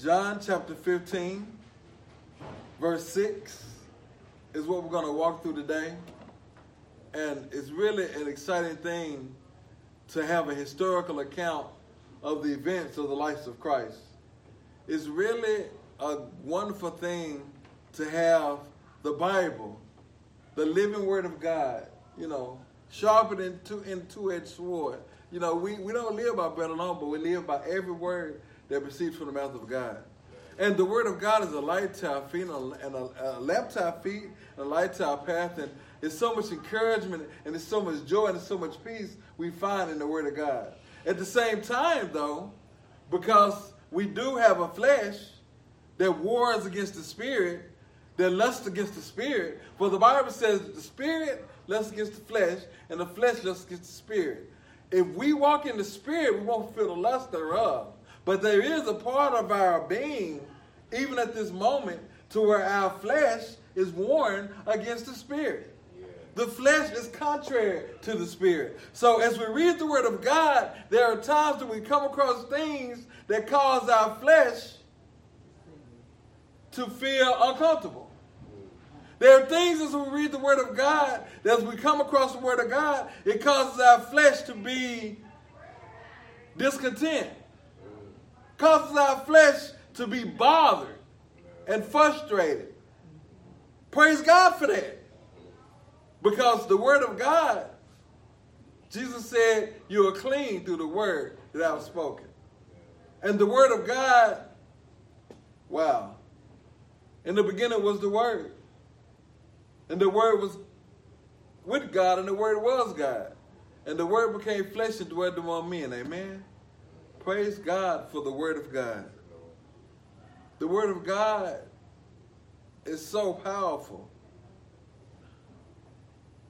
John chapter 15, verse 6 is what we're going to walk through today. And it's really an exciting thing to have a historical account of the events of the life of Christ. It's really a wonderful thing to have the Bible, the living Word of God, you know, sharpened into in two-edged sword. You know, we, we don't live by bread alone, but we live by every word that proceeds from the mouth of God. And the Word of God is a light to our feet and a, a lamp to our feet and a light to our path. And it's so much encouragement and there's so much joy and so much peace we find in the Word of God. At the same time, though, because we do have a flesh that wars against the spirit, that lusts against the spirit. For the Bible says the spirit lusts against the flesh, and the flesh lusts against the spirit. If we walk in the spirit, we won't feel the lust thereof. But there is a part of our being, even at this moment, to where our flesh is warring against the spirit. The flesh is contrary to the spirit. So as we read the word of God, there are times that we come across things that cause our flesh to feel uncomfortable. There are things as we read the Word of God, that as we come across the Word of God, it causes our flesh to be discontent, causes our flesh to be bothered and frustrated. Praise God for that. Because the Word of God, Jesus said, You are clean through the Word that I have spoken. And the Word of God, wow. In the beginning was the Word. And the Word was with God, and the Word was God. And the Word became flesh and dwelt among men. Amen. Praise God for the Word of God. The Word of God is so powerful.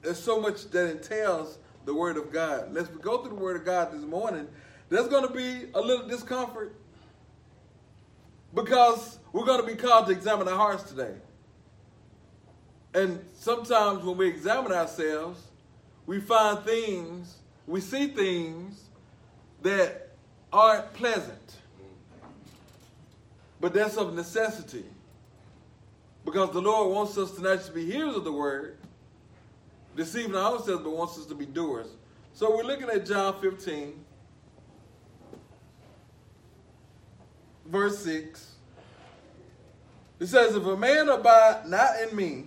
There's so much that entails the Word of God. Let's go through the Word of God this morning. There's going to be a little discomfort because we're going to be called to examine our hearts today. And sometimes when we examine ourselves, we find things, we see things that aren't pleasant. But that's of necessity. Because the Lord wants us to be hearers of the word, deceiving ourselves, but wants us to be doers. So we're looking at John 15, verse 6. It says, If a man abide not in me,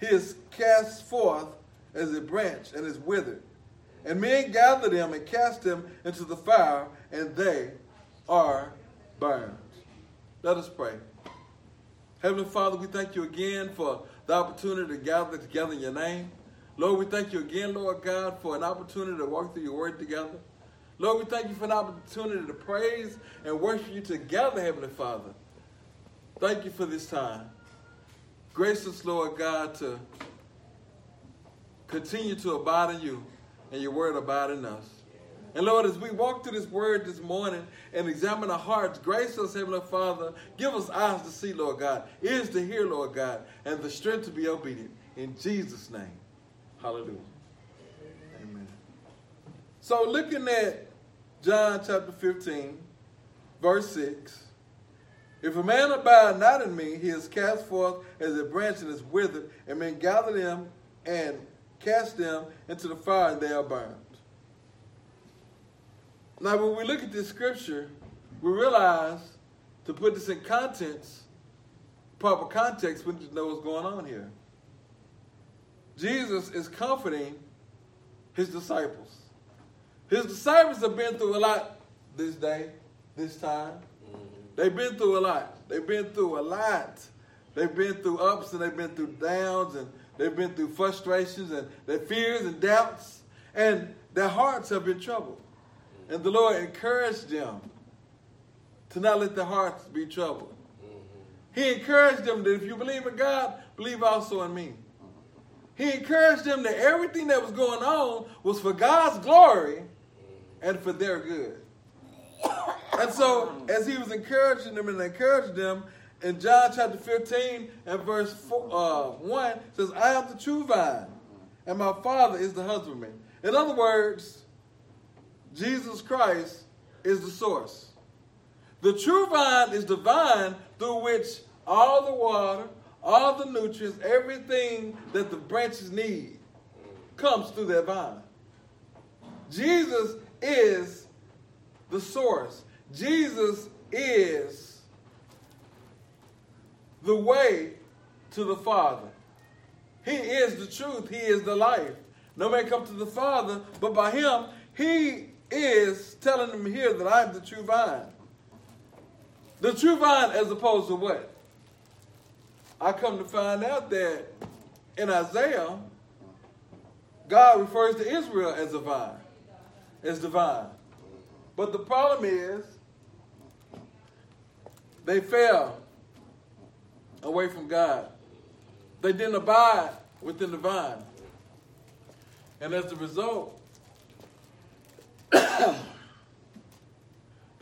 he is cast forth as a branch and is withered. And men gather them and cast them into the fire, and they are burned. Let us pray. Heavenly Father, we thank you again for the opportunity to gather together in your name. Lord, we thank you again, Lord God, for an opportunity to walk through your word together. Lord, we thank you for an opportunity to praise and worship you together, Heavenly Father. Thank you for this time. Grace us, Lord God, to continue to abide in you and your word abide in us. And Lord, as we walk through this word this morning and examine our hearts, grace us, Heavenly Father. Give us eyes to see, Lord God, ears to hear, Lord God, and the strength to be obedient. In Jesus' name. Hallelujah. Amen. So, looking at John chapter 15, verse 6. If a man abide not in me, he is cast forth as a branch and is withered, and men gather them and cast them into the fire, and they are burned. Now, when we look at this scripture, we realize to put this in context, proper context, we need to know what's going on here. Jesus is comforting his disciples. His disciples have been through a lot this day, this time. Mm-hmm. They've been through a lot. They've been through a lot. They've been through ups and they've been through downs and they've been through frustrations and their fears and doubts. And their hearts have been troubled. And the Lord encouraged them to not let their hearts be troubled. He encouraged them that if you believe in God, believe also in me. He encouraged them that everything that was going on was for God's glory and for their good. And so, as he was encouraging them and encouraging them, in John chapter 15 and verse four, uh, 1 says, I am the true vine, and my Father is the husbandman. In other words, Jesus Christ is the source. The true vine is the vine through which all the water, all the nutrients, everything that the branches need comes through that vine. Jesus is the source. Jesus is the way to the Father. He is the truth. He is the life. No man come to the Father, but by him, he is telling them here that I am the true vine. The true vine as opposed to what? I come to find out that in Isaiah, God refers to Israel as a vine, as the vine. But the problem is, they fell away from God. They didn't abide within the vine. And as a result, the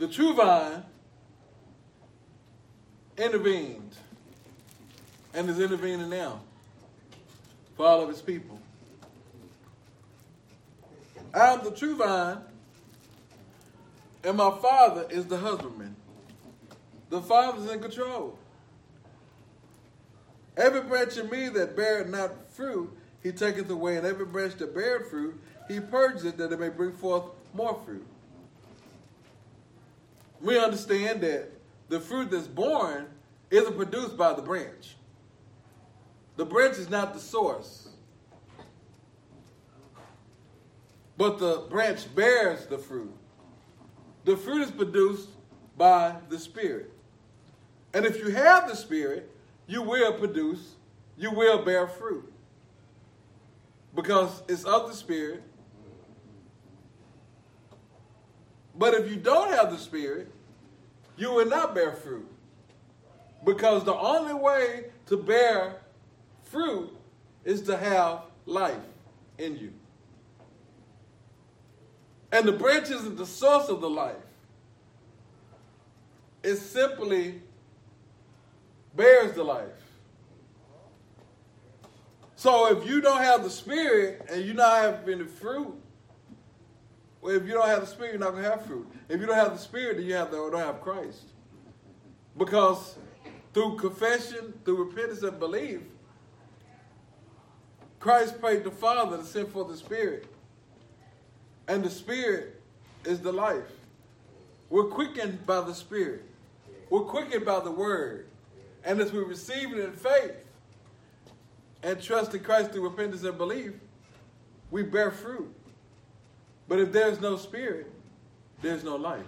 true vine intervened and is intervening now for all of his people. I am the true vine, and my father is the husbandman. The father's in control. Every branch in me that beareth not fruit, he taketh away, and every branch that beareth fruit, he purges it that it may bring forth more fruit. We understand that the fruit that's born isn't produced by the branch. The branch is not the source. But the branch bears the fruit. The fruit is produced by the Spirit. And if you have the Spirit, you will produce, you will bear fruit. Because it's of the Spirit. But if you don't have the Spirit, you will not bear fruit. Because the only way to bear fruit is to have life in you. And the branch isn't the source of the life. It simply bears the life. So if you don't have the spirit and you not have any fruit, well, if you don't have the spirit, you're not gonna have fruit. If you don't have the spirit, then you have to, don't have Christ. Because through confession, through repentance and belief, Christ prayed the Father to send for the Spirit. And the Spirit is the life. We're quickened by the Spirit. We're quickened by the Word. And as we receive it in faith and trust in Christ through repentance and belief, we bear fruit. But if there's no spirit, there's no life.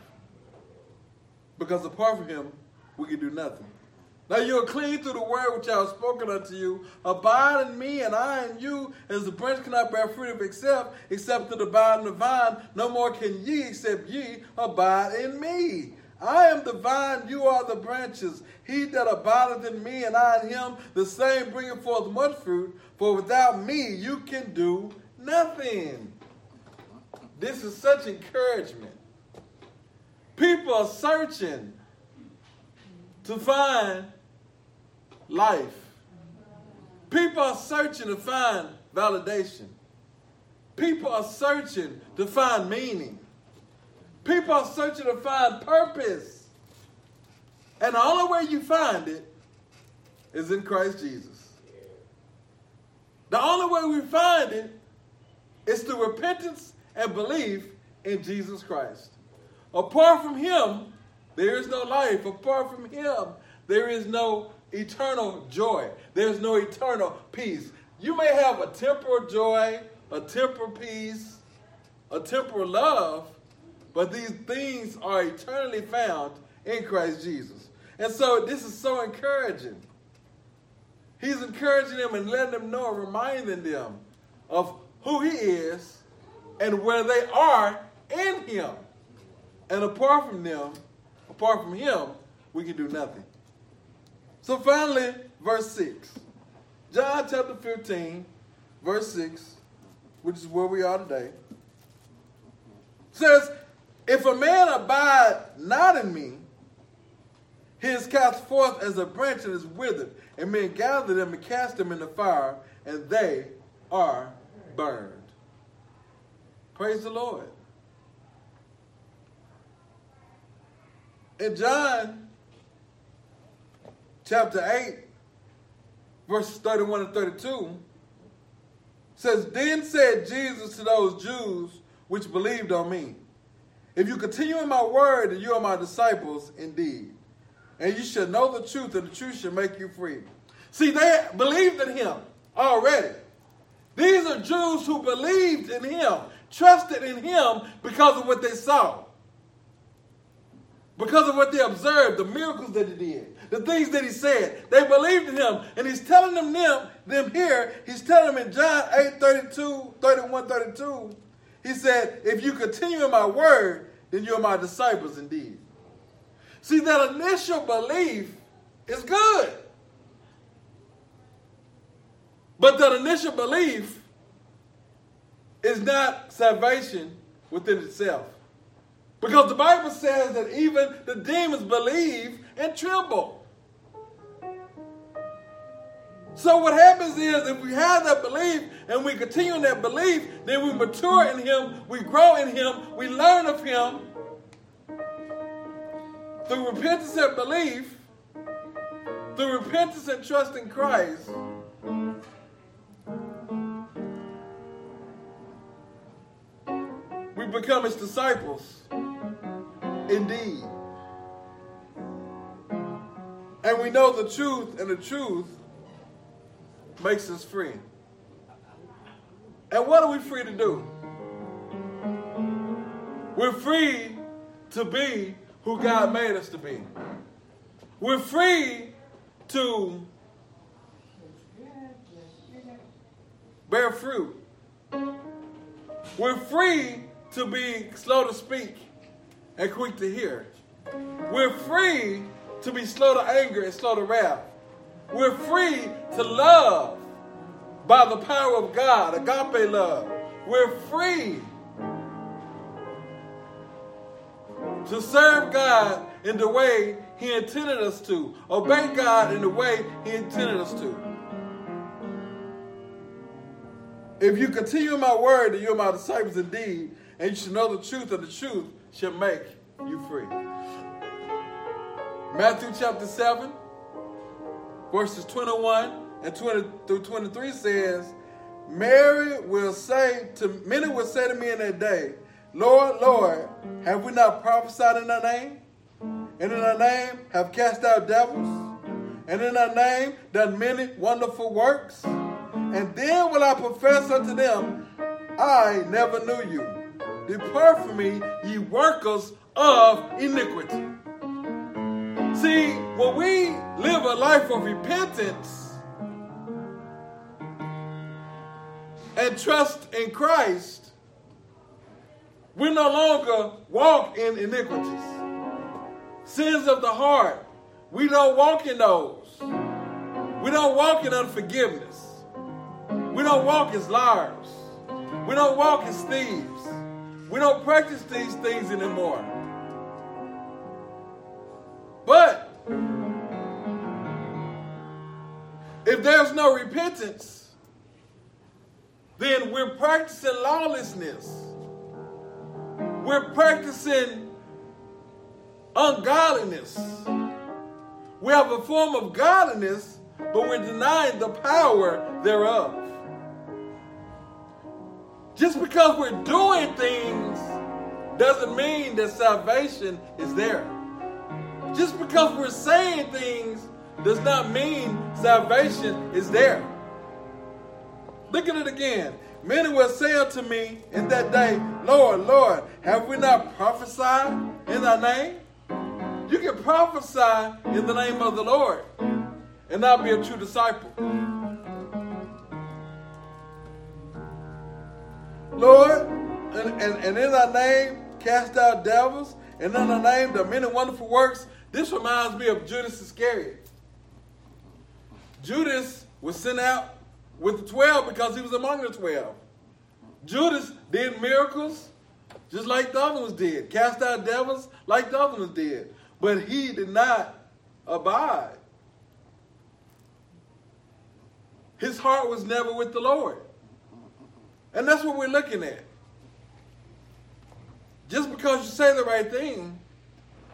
Because apart from him, we can do nothing. Now you are clean through the word which I have spoken unto you. Abide in me, and I in you, as the branch cannot bear fruit if except except to abide in the vine. No more can ye, except ye abide in me. I am the vine, you are the branches. He that abideth in me and I in him, the same bringeth forth much fruit, for without me you can do nothing. This is such encouragement. People are searching to find life. People are searching to find validation. People are searching to find meaning. People are searching to find purpose. And the only way you find it is in Christ Jesus. The only way we find it is through repentance and belief in Jesus Christ. Apart from Him, there is no life. Apart from Him, there is no eternal joy. There's no eternal peace. You may have a temporal joy, a temporal peace, a temporal love, but these things are eternally found in Christ Jesus. And so this is so encouraging. He's encouraging them and letting them know, reminding them of who he is and where they are in him. And apart from them, apart from him, we can do nothing. So finally, verse 6. John chapter 15, verse 6, which is where we are today, says, if a man abide not in me, he is cast forth as a branch and is withered, and men gather them and cast them in the fire, and they are burned. Praise the Lord. in John chapter 8, verses 31 and 32, says, Then said Jesus to those Jews which believed on me, If you continue in my word, then you are my disciples indeed. And you shall know the truth, and the truth shall make you free. See, they believed in him already. These are Jews who believed in him, trusted in him because of what they saw. Because of what they observed, the miracles that he did, the things that he said. They believed in him. And he's telling them, them, them here, he's telling them in John 8, 32, 31, 32, he said, if you continue in my word, then you're my disciples indeed. See, that initial belief is good. But that initial belief is not salvation within itself. Because the Bible says that even the demons believe and tremble. So what happens is if we have that belief and we continue in that belief, then we mature in him, we grow in him, we learn of him through repentance and belief, through repentance and trust in Christ. We become his disciples indeed. And we know the truth, and the truth makes us free. And what are we free to do? We're free to be who God made us to be. We're free to bear fruit. We're free to be slow to speak and quick to hear. We're free to be slow to anger and slow to wrath. We're free to love by the power of God, agape love. We're free to serve God in the way He intended us to, obey God in the way He intended us to. If you continue in my word, then you're my disciples indeed, and you should know the truth, and the truth shall make you free. Matthew chapter 7, verses 21 and 20 through 23 says, Mary will say to many will say to me in that day, Lord, Lord, have we not prophesied in thy name? And in thy name have cast out devils? And in thy name done many wonderful works? And then will I profess unto them, I never knew you. Depart from me, ye workers of iniquity. See, when we live a life of repentance and trust in Christ, we no longer walk in iniquities. Sins of the heart, we don't walk in those. We don't walk in unforgiveness. We don't walk as liars. We don't walk as thieves. We don't practice these things anymore. But if there's no repentance, then we're practicing lawlessness. We're practicing ungodliness. We have a form of godliness, but we're denying the power thereof. Just because we're doing things doesn't mean that salvation is there. Just because we're saying things does not mean salvation is there. Look at it again. Many will say unto me in that day, Lord, Lord, have we not prophesied in thy name? You can prophesy in the name of the Lord and not be a true disciple. Lord, and, and, and in thy name cast out devils, and in thy name the many wonderful works. This reminds me of Judas Iscariot. Judas was sent out with the 12 because he was among the 12. Judas did miracles just like the other ones did, cast out devils like the other ones did, but he did not abide. His heart was never with the Lord. And that's what we're looking at. Just because you say the right thing,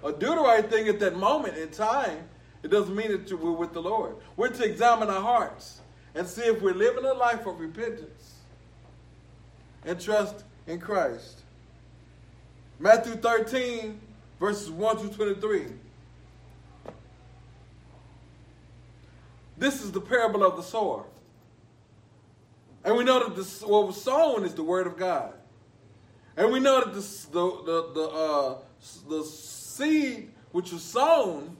or do the right thing at that moment in time, it doesn't mean that we're with the Lord. We're to examine our hearts and see if we're living a life of repentance and trust in Christ. Matthew 13, verses 1 through 23. This is the parable of the sower. And we know that this, what was sown is the word of God. And we know that the, the, the, the, uh, the seed which was sown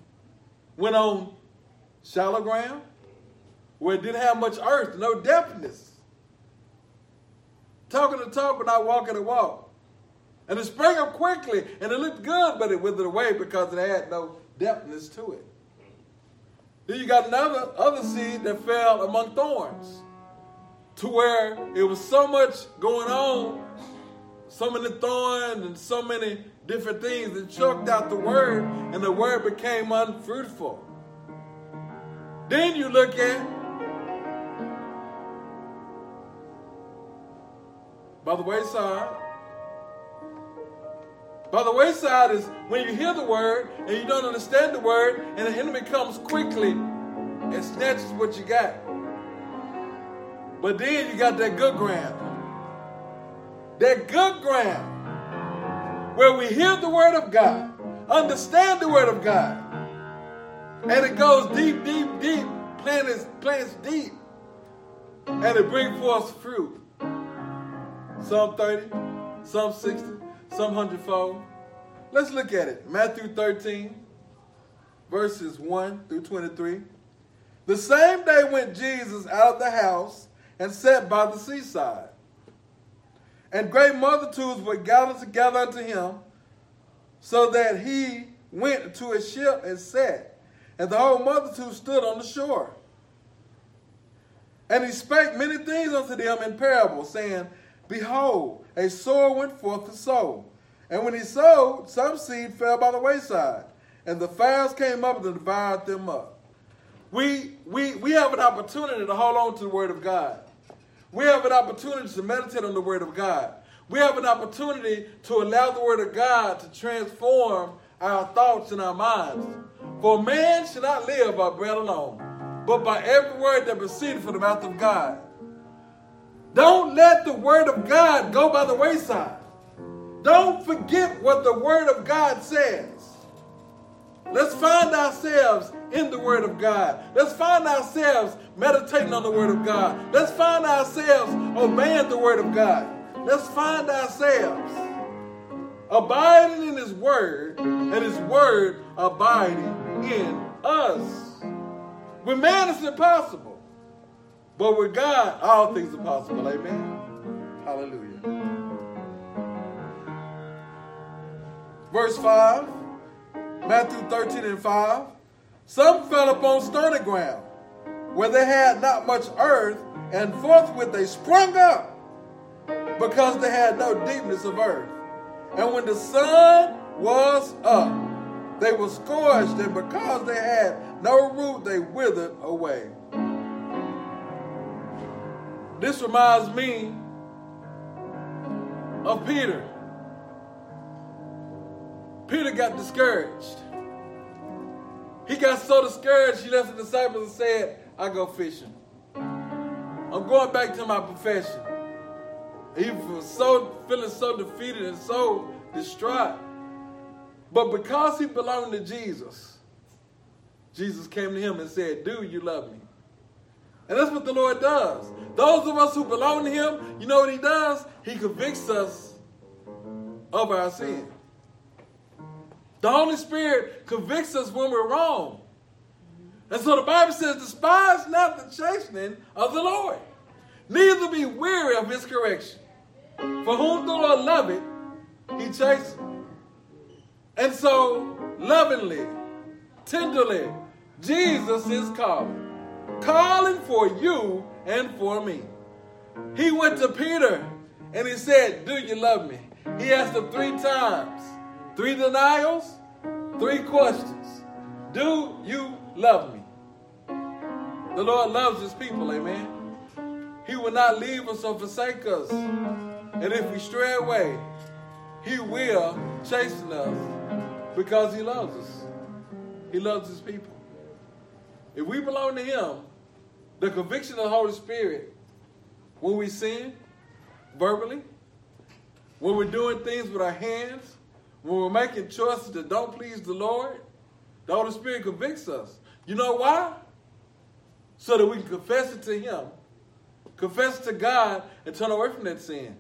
went on shallow ground where it didn't have much earth, no depthness. Talking the talk but not walking the walk. And it sprang up quickly and it looked good, but it withered away because it had no depthness to it. Then you got another other seed that fell among thorns to where it was so much going on, so many thorns and so many different things that choked out the word, and the word became unfruitful. Then you look at by the wayside. By the wayside is when you hear the word and you don't understand the word, and the enemy comes quickly and snatches what you got. But then you got that good ground. That good ground where we hear the word of God, understand the word of God, and it goes deep, deep, deep, plants, plants deep, and it brings forth fruit. Some 30, some 60, some hundredfold. Let's look at it. Matthew 13, verses 1 through 23. The same day went Jesus out of the house and sat by the seaside. And great multitudes were gathered together unto him, so that he went to a ship and sat, and the whole multitude stood on the shore. And he spake many things unto them in parables, saying, Behold, a sower went forth to sow. And when he sowed, some seed fell by the wayside, and the fowls came up and devoured them up. We, we, we have an opportunity to hold on to the Word of God. We have an opportunity to meditate on the Word of God. We have an opportunity to allow the Word of God to transform our thoughts and our minds. For man should not live by bread alone, but by every word that proceeded from the mouth of God. Don't let the Word of God go by the wayside. Don't forget what the Word of God says. Let's find ourselves in the Word of God. Let's find ourselves meditating on the Word of God. Let's find ourselves obeying the Word of God. Let's find ourselves abiding in His Word and His Word abiding in us. With man, it's impossible. But with God, all things are possible. Amen. Hallelujah. Verse 5, Matthew 13 and 5. Some fell upon stony ground, where they had not much earth, and forthwith they sprung up, because they had no deepness of earth. And when the sun was up, they were scorched, and because they had no root, they withered away. This reminds me of Peter. Peter got discouraged. He got so discouraged, he left the disciples and said, I go fishing. I'm going back to my profession. He was so feeling so defeated and so distraught. But because he belonged to Jesus, Jesus came to him and said, Do you love me? And that's what the Lord does. Those of us who belong to him, you know what he does? He convicts us of our sin. The Holy Spirit convicts us when we're wrong. And so the Bible says, despise not the chastening of the Lord, neither be weary of his correction. For whom the Lord loveth, he chastens. And so, lovingly, tenderly, Jesus is calling. Calling for you and for me. He went to Peter and he said, Do you love me? He asked him three times. Three denials, three questions. Do you love me? The Lord loves his people, amen. He will not leave us or forsake us. And if we stray away, he will chasten us Because he loves us. He loves his people. If we belong to him, the conviction of the Holy Spirit, when we sin verbally, when we're doing things with our hands, when we're making choices that don't please the Lord, the Holy Spirit convicts us. You know why? So that we can confess it to Him, confess it to God, and turn away from that sin.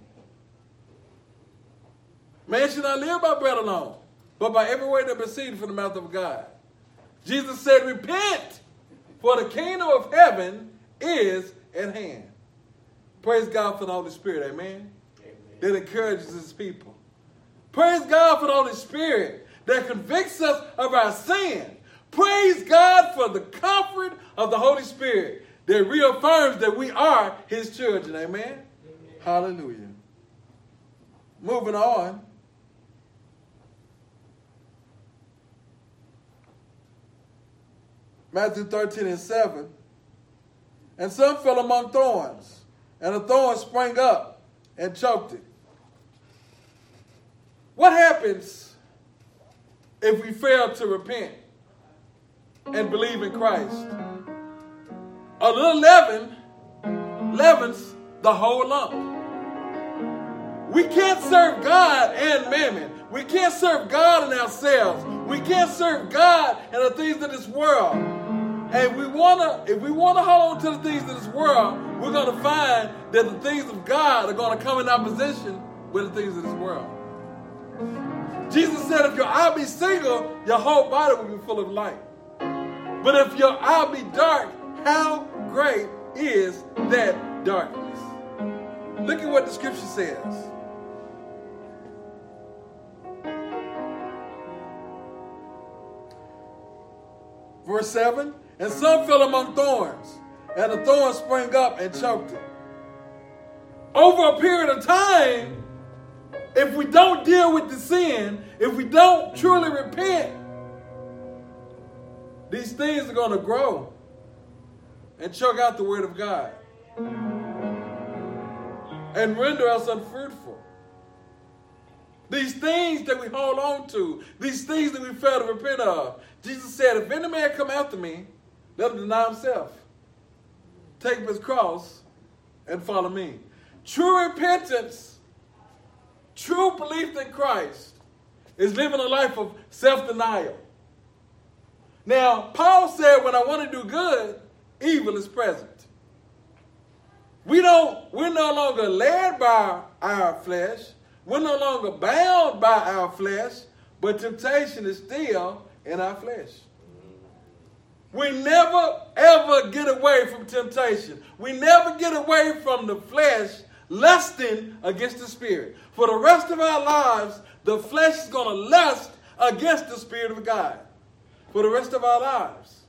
Man should not live by bread alone, but by every word that proceeds from the mouth of God. Jesus said, Repent, for the kingdom of heaven is at hand. Praise God for the Holy Spirit, amen? amen. That encourages his people. Praise God for the Holy Spirit that convicts us of our sin. Praise God for the comfort of the Holy Spirit that reaffirms that we are his children, amen? amen. Hallelujah. Moving on. Matthew 13 and 7. And some fell among thorns, and a thorn sprang up and choked it. What happens if we fail to repent and believe in Christ? A little leaven leavens the whole lump. We can't serve God and mammon. We can't serve God and ourselves. We can't serve God and the things of this world. And we wanna, if we wanna hold on to the things of this world, we're gonna find that the things of God are gonna come in opposition with the things of this world. Jesus said, if your eye be single, your whole body will be full of light. But if your eye be dark, how great is that darkness? Look at what the scripture says. Verse 7 and some fell among thorns, and the thorns sprang up and choked it. Over a period of time, if we don't deal with the sin, if we don't truly repent, these things are going to grow and choke out the word of God and render us unfruitful. These things that we hold on to, these things that we fail to repent of. Jesus said, If any man come after me, let him deny himself. Take up his cross and follow me. True repentance, true belief in Christ is living a life of self denial. Now, Paul said, when I want to do good, evil is present. We don't, we're no longer led by our flesh. We're no longer bound by our flesh, but temptation is still in our flesh. We never ever get away from temptation. We never get away from the flesh lusting against the spirit. For the rest of our lives, the flesh is going to lust against the spirit of God. For the rest of our lives.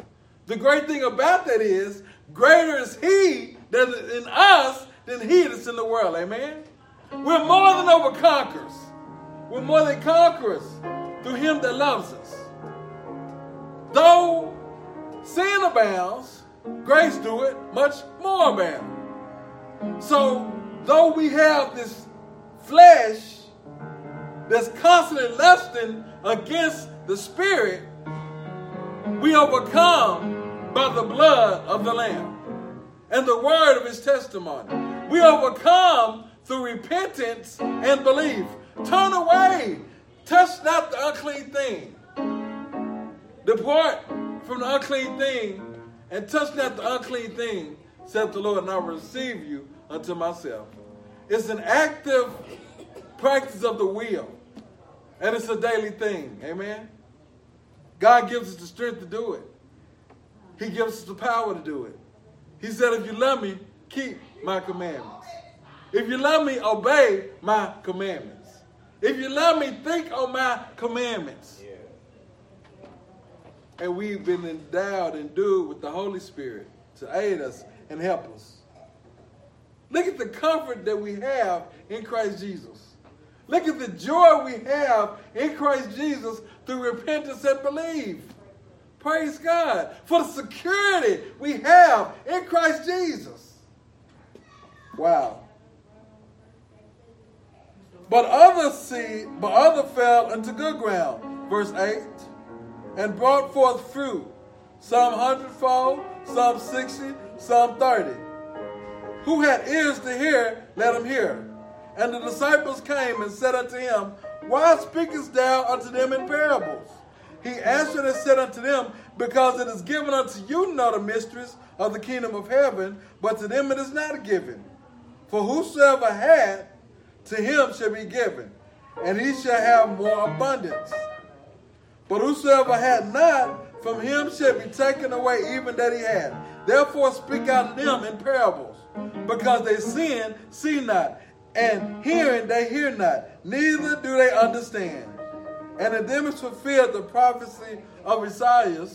The great thing about that is, greater is He that is in us than He that's in the world. Amen? We're more than overconquerors. We're more than conquerors through Him that loves us. Though sin abounds, grace do it much more abound. So, though we have this flesh that's constantly lusting against the spirit, we overcome by the blood of the Lamb and the word of his testimony. We overcome through repentance and belief. Turn away, touch not the unclean thing. Depart from the unclean thing and touch not the unclean thing, saith the Lord, and I will receive you unto myself. It's an active practice of the will, and it's a daily thing. Amen. God gives us the strength to do it. He gives us the power to do it. He said, if you love me, keep my commandments. If you love me, obey my commandments. If you love me, think on my commandments and we've been endowed and endued with the Holy Spirit to aid us and help us. Look at the comfort that we have in Christ Jesus. Look at the joy we have in Christ Jesus through repentance and belief. Praise God for the security we have in Christ Jesus. Wow. But others see, but other fell into good ground verse 8, and brought forth fruit, some hundredfold, some sixty, some thirty. Who had ears to hear, let him hear. And the disciples came and said unto him, Why speakest thou unto them in parables? He answered and said unto them, Because it is given unto you not the mysteries of the kingdom of heaven, but to them it is not given. For whosoever had, to him shall be given, and he shall have more abundance. But whosoever had not, from him shall be taken away even that he had. Therefore speak out to them in parables, because they sin, see not, and hearing they hear not, neither do they understand. And the demons fulfilled the prophecy of Isaiah,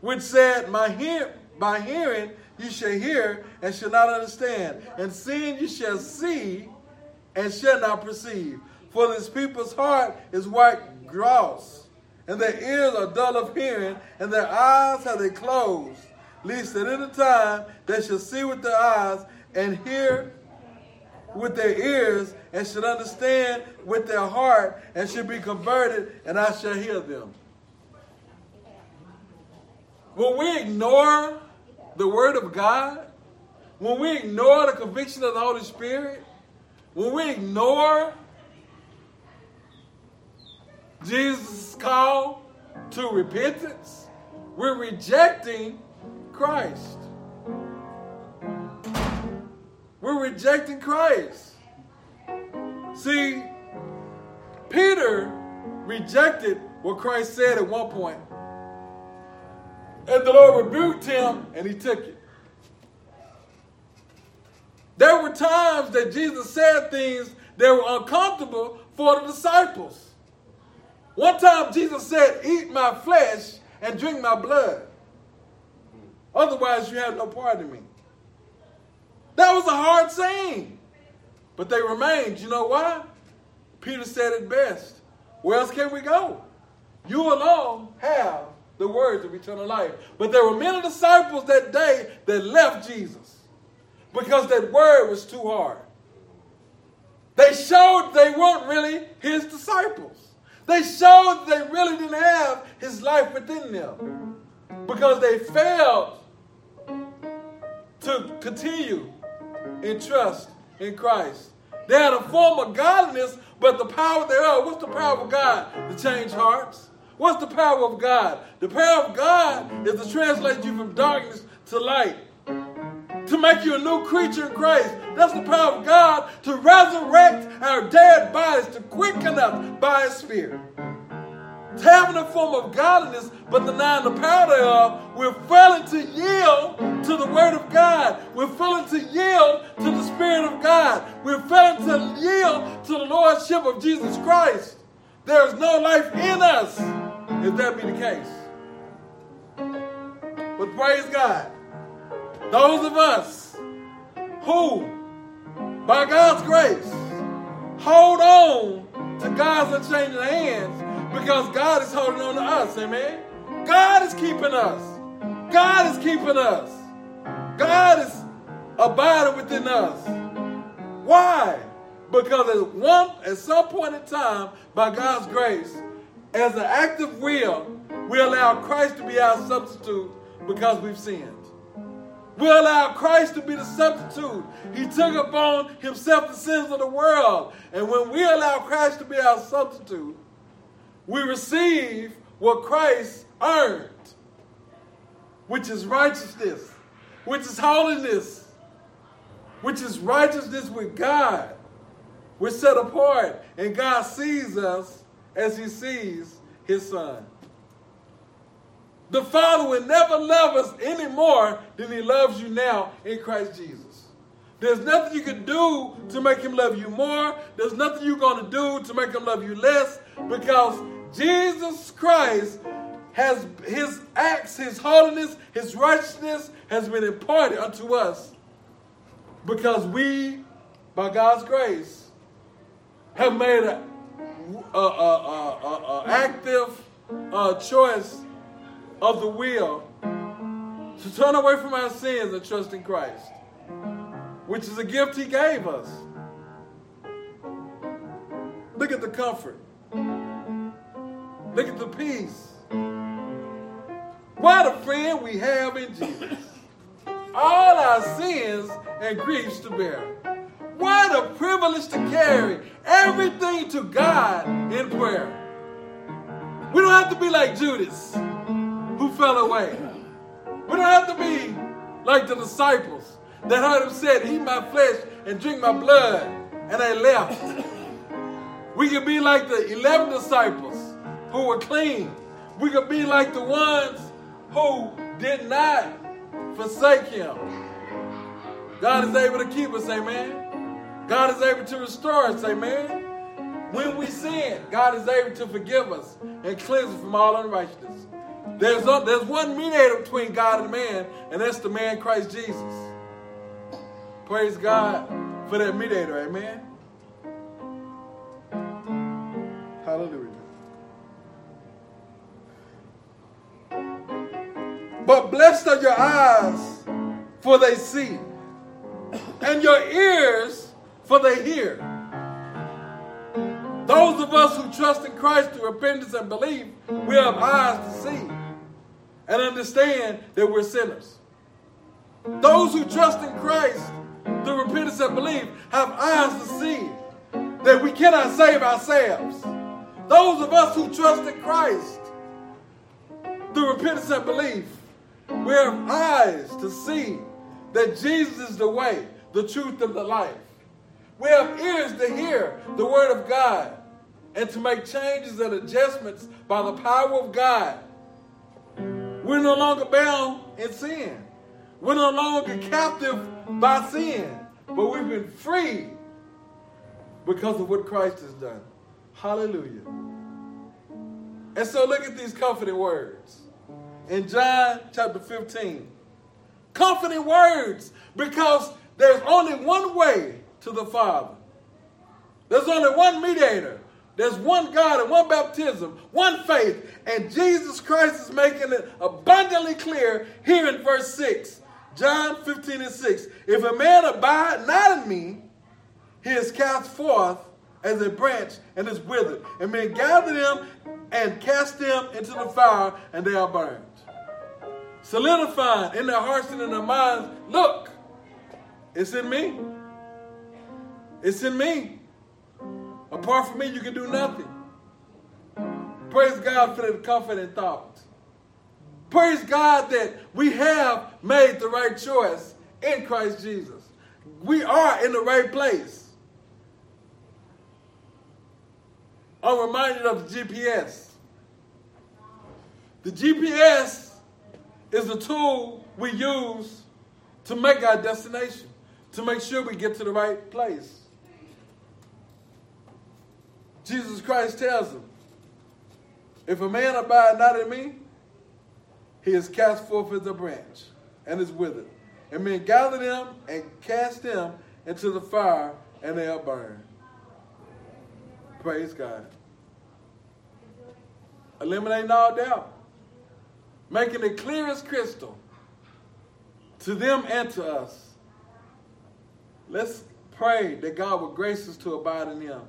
which said, My hear, By hearing you shall hear and shall not understand, and seeing you shall see and shall not perceive. For this people's heart is white gross, and their ears are dull of hearing, and their eyes have they closed, lest at any time they shall see with their eyes and hear with their ears and should understand with their heart and should be converted, and I shall hear them. When we ignore the Word of God, when we ignore the conviction of the Holy Spirit, when we ignore Jesus' call to repentance, we're rejecting Christ. We're rejecting Christ. See, Peter rejected what Christ said at one point. And the Lord rebuked him and he took it. There were times that Jesus said things that were uncomfortable for the disciples. One time Jesus said, Eat my flesh and drink my blood. Otherwise, you have no part in me. That was a hard saying. But they remained. You know why? Peter said it best. Where else can we go? You alone have the words of eternal life. But there were many disciples that day that left Jesus because that word was too hard. They showed they weren't really his disciples. They showed they really didn't have his life within them because they failed continue in trust in Christ. They had a form of godliness, but the power thereof, what's the power of God? To change hearts. What's the power of God? The power of God is to translate you from darkness to light, to make you a new creature in Christ. That's the power of God to resurrect our dead bodies, to quicken us by His Spirit having a form of godliness, but denying the power thereof, we're failing to yield to the Word of God. We're failing to yield to the Spirit of God. We're failing to yield to the Lordship of Jesus Christ. There is no life in us if that be the case. But praise God, those of us who, by God's grace, hold on to God's unchanging hands because God is holding on to us, amen? God is keeping us. God is keeping us. God is abiding within us. Why? Because at one at some point in time, by God's grace, as an act of will, we allow Christ to be our substitute because we've sinned. We allow Christ to be the substitute. He took upon himself the sins of the world. And when we allow Christ to be our substitute, we receive what Christ earned, which is righteousness, which is holiness, which is righteousness with God. We're set apart, and God sees us as He sees His Son. The Father will never love us any more than He loves you now in Christ Jesus. There's nothing you can do to make Him love you more. There's nothing you're going to do to make Him love you less because Jesus Christ has his acts, his holiness, his righteousness has been imparted unto us because we, by God's grace, have made an active uh, choice of the will to turn away from our sins and trust in Christ, which is a gift he gave us. Look at the comfort Look at the peace. What a friend we have in Jesus. All our sins and griefs to bear. What a privilege to carry everything to God in prayer. We don't have to be like Judas, who fell away. We don't have to be like the disciples that heard him say, Eat my flesh and drink my blood, and they left. We can be like the 11 disciples who were clean. We could be like the ones who did not forsake him. God is able to keep us, amen. God is able to restore us, amen. When we sin, God is able to forgive us and cleanse us from all unrighteousness. There's, a, there's one mediator between God and man, and that's the man Christ Jesus. Praise God for that mediator, amen. Hallelujah. But blessed are your eyes, for they see, and your ears, for they hear. Those of us who trust in Christ through repentance and belief, we have eyes to see and understand that we're sinners. Those who trust in Christ through repentance and belief have eyes to see that we cannot save ourselves. Those of us who trust in Christ through repentance and belief we have eyes to see that Jesus is the way, the truth, and the life. We have ears to hear the word of God and to make changes and adjustments by the power of God. We're no longer bound in sin. We're no longer captive by sin, but we've been free because of what Christ has done. Hallelujah. And so look at these comforting words in John chapter 15. Comforting words because there's only one way to the Father. There's only one mediator. There's one God and one baptism, one faith. And Jesus Christ is making it abundantly clear here in verse 6. John 15 and 6. If a man abide not in me, he is cast forth as a branch and is withered. And men gather them and cast them into the fire, and they are burned solidifying in their hearts and in their minds look, it's in me. It's in me. Apart from me, you can do nothing. Praise God for the confident thought. Praise God that we have made the right choice in Christ Jesus. We are in the right place. I'm reminded of the GPS. The GPS is the tool we use to make our destination, to make sure we get to the right place. Jesus Christ tells them, if a man abide not in me, he is cast forth as a branch and is withered. And men gather them and cast them into the fire, and they are burned. Praise God. Eliminating all doubt making it clear as crystal to them and to us. Let's pray that God will grace us to abide in Him.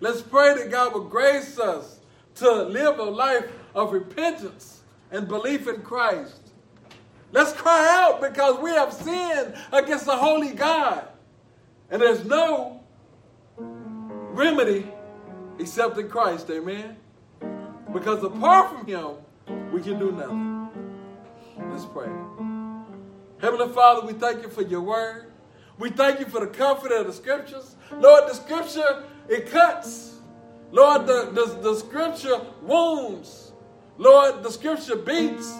Let's pray that God will grace us to live a life of repentance and belief in Christ. Let's cry out because we have sinned against the holy God. And there's no remedy except in Christ, amen? Because apart from Him, we can do nothing. Let's pray. Heavenly Father, we thank you for your word. We thank you for the comfort of the scriptures. Lord, the scripture, it cuts. Lord, the, the, the scripture wounds. Lord, the scripture beats.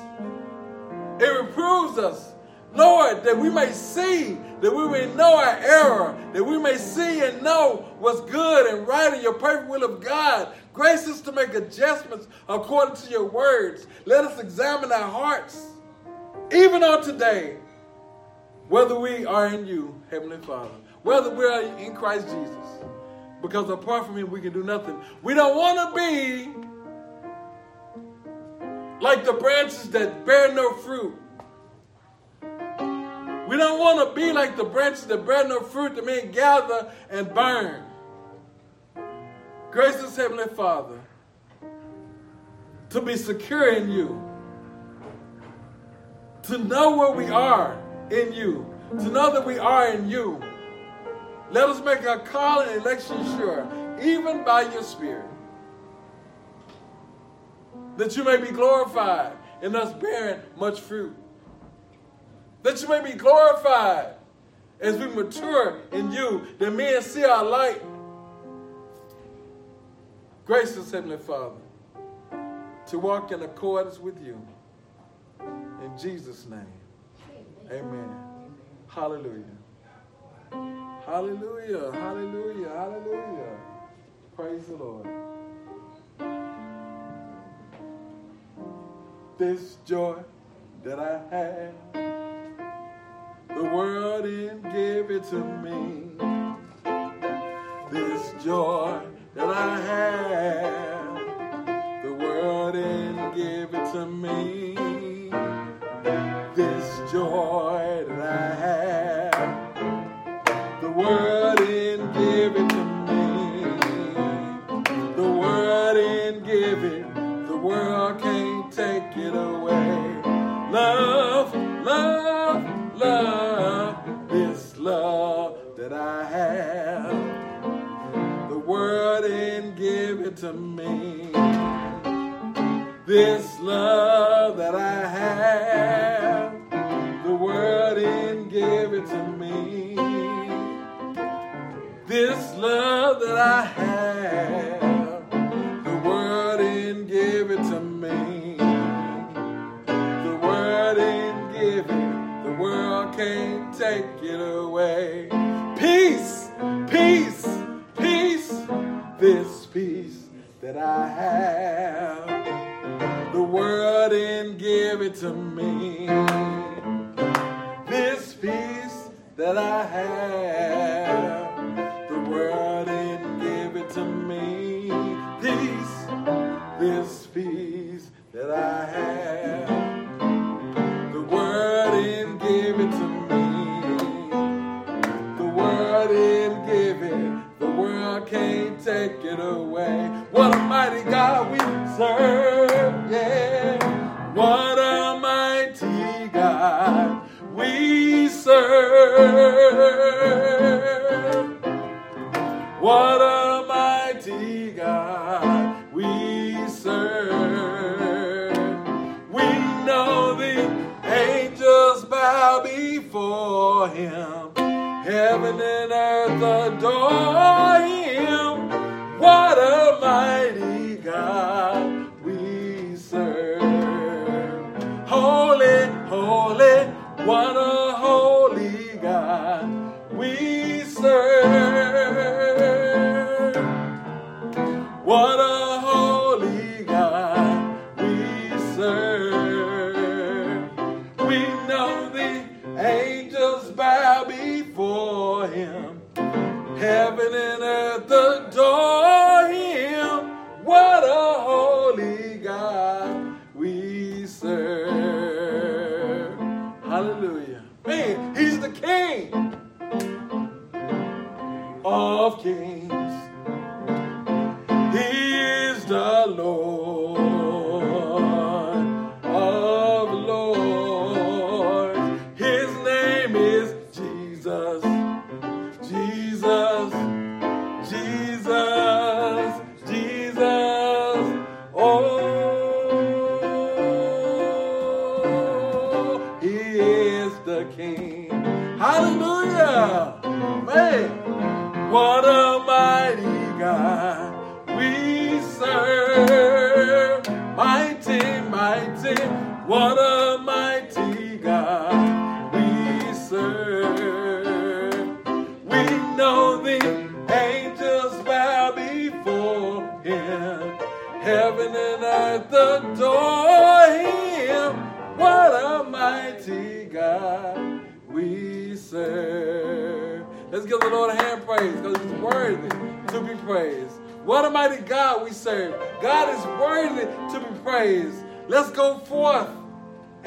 It reproves us. Lord, that we may see, that we may know our error, that we may see and know what's good and right in your perfect will of God. Grace us to make adjustments according to your words. Let us examine our hearts, even on today, whether we are in you, Heavenly Father, whether we are in Christ Jesus. Because apart from Him, we can do nothing. We don't want to be like the branches that bear no fruit. We don't want to be like the branches that bear no fruit that men gather and burn. Gracious Heavenly Father, to be secure in you, to know where we are in you, to know that we are in you. Let us make our call and election sure, even by your Spirit, that you may be glorified in us bearing much fruit. That you may be glorified as we mature in you, that men see our light. Gracious Heavenly Father, to walk in accordance with you. In Jesus' name, amen. Hallelujah. Hallelujah. Hallelujah. Hallelujah. Praise the Lord. This joy that I have, the world didn't give it to me. This joy that I have, the world didn't give it to me. This joy that I have, the world didn't give it to me. The world didn't give it, the world can't take it away. Love, This love we serve.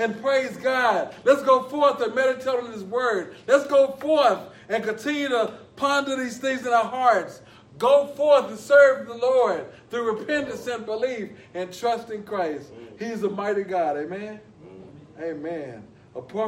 and praise God. Let's go forth and meditate on His Word. Let's go forth and continue to ponder these things in our hearts. Go forth and serve the Lord through repentance and belief and trust in Christ. He's a mighty God. Amen. Mm-hmm. Amen. Apart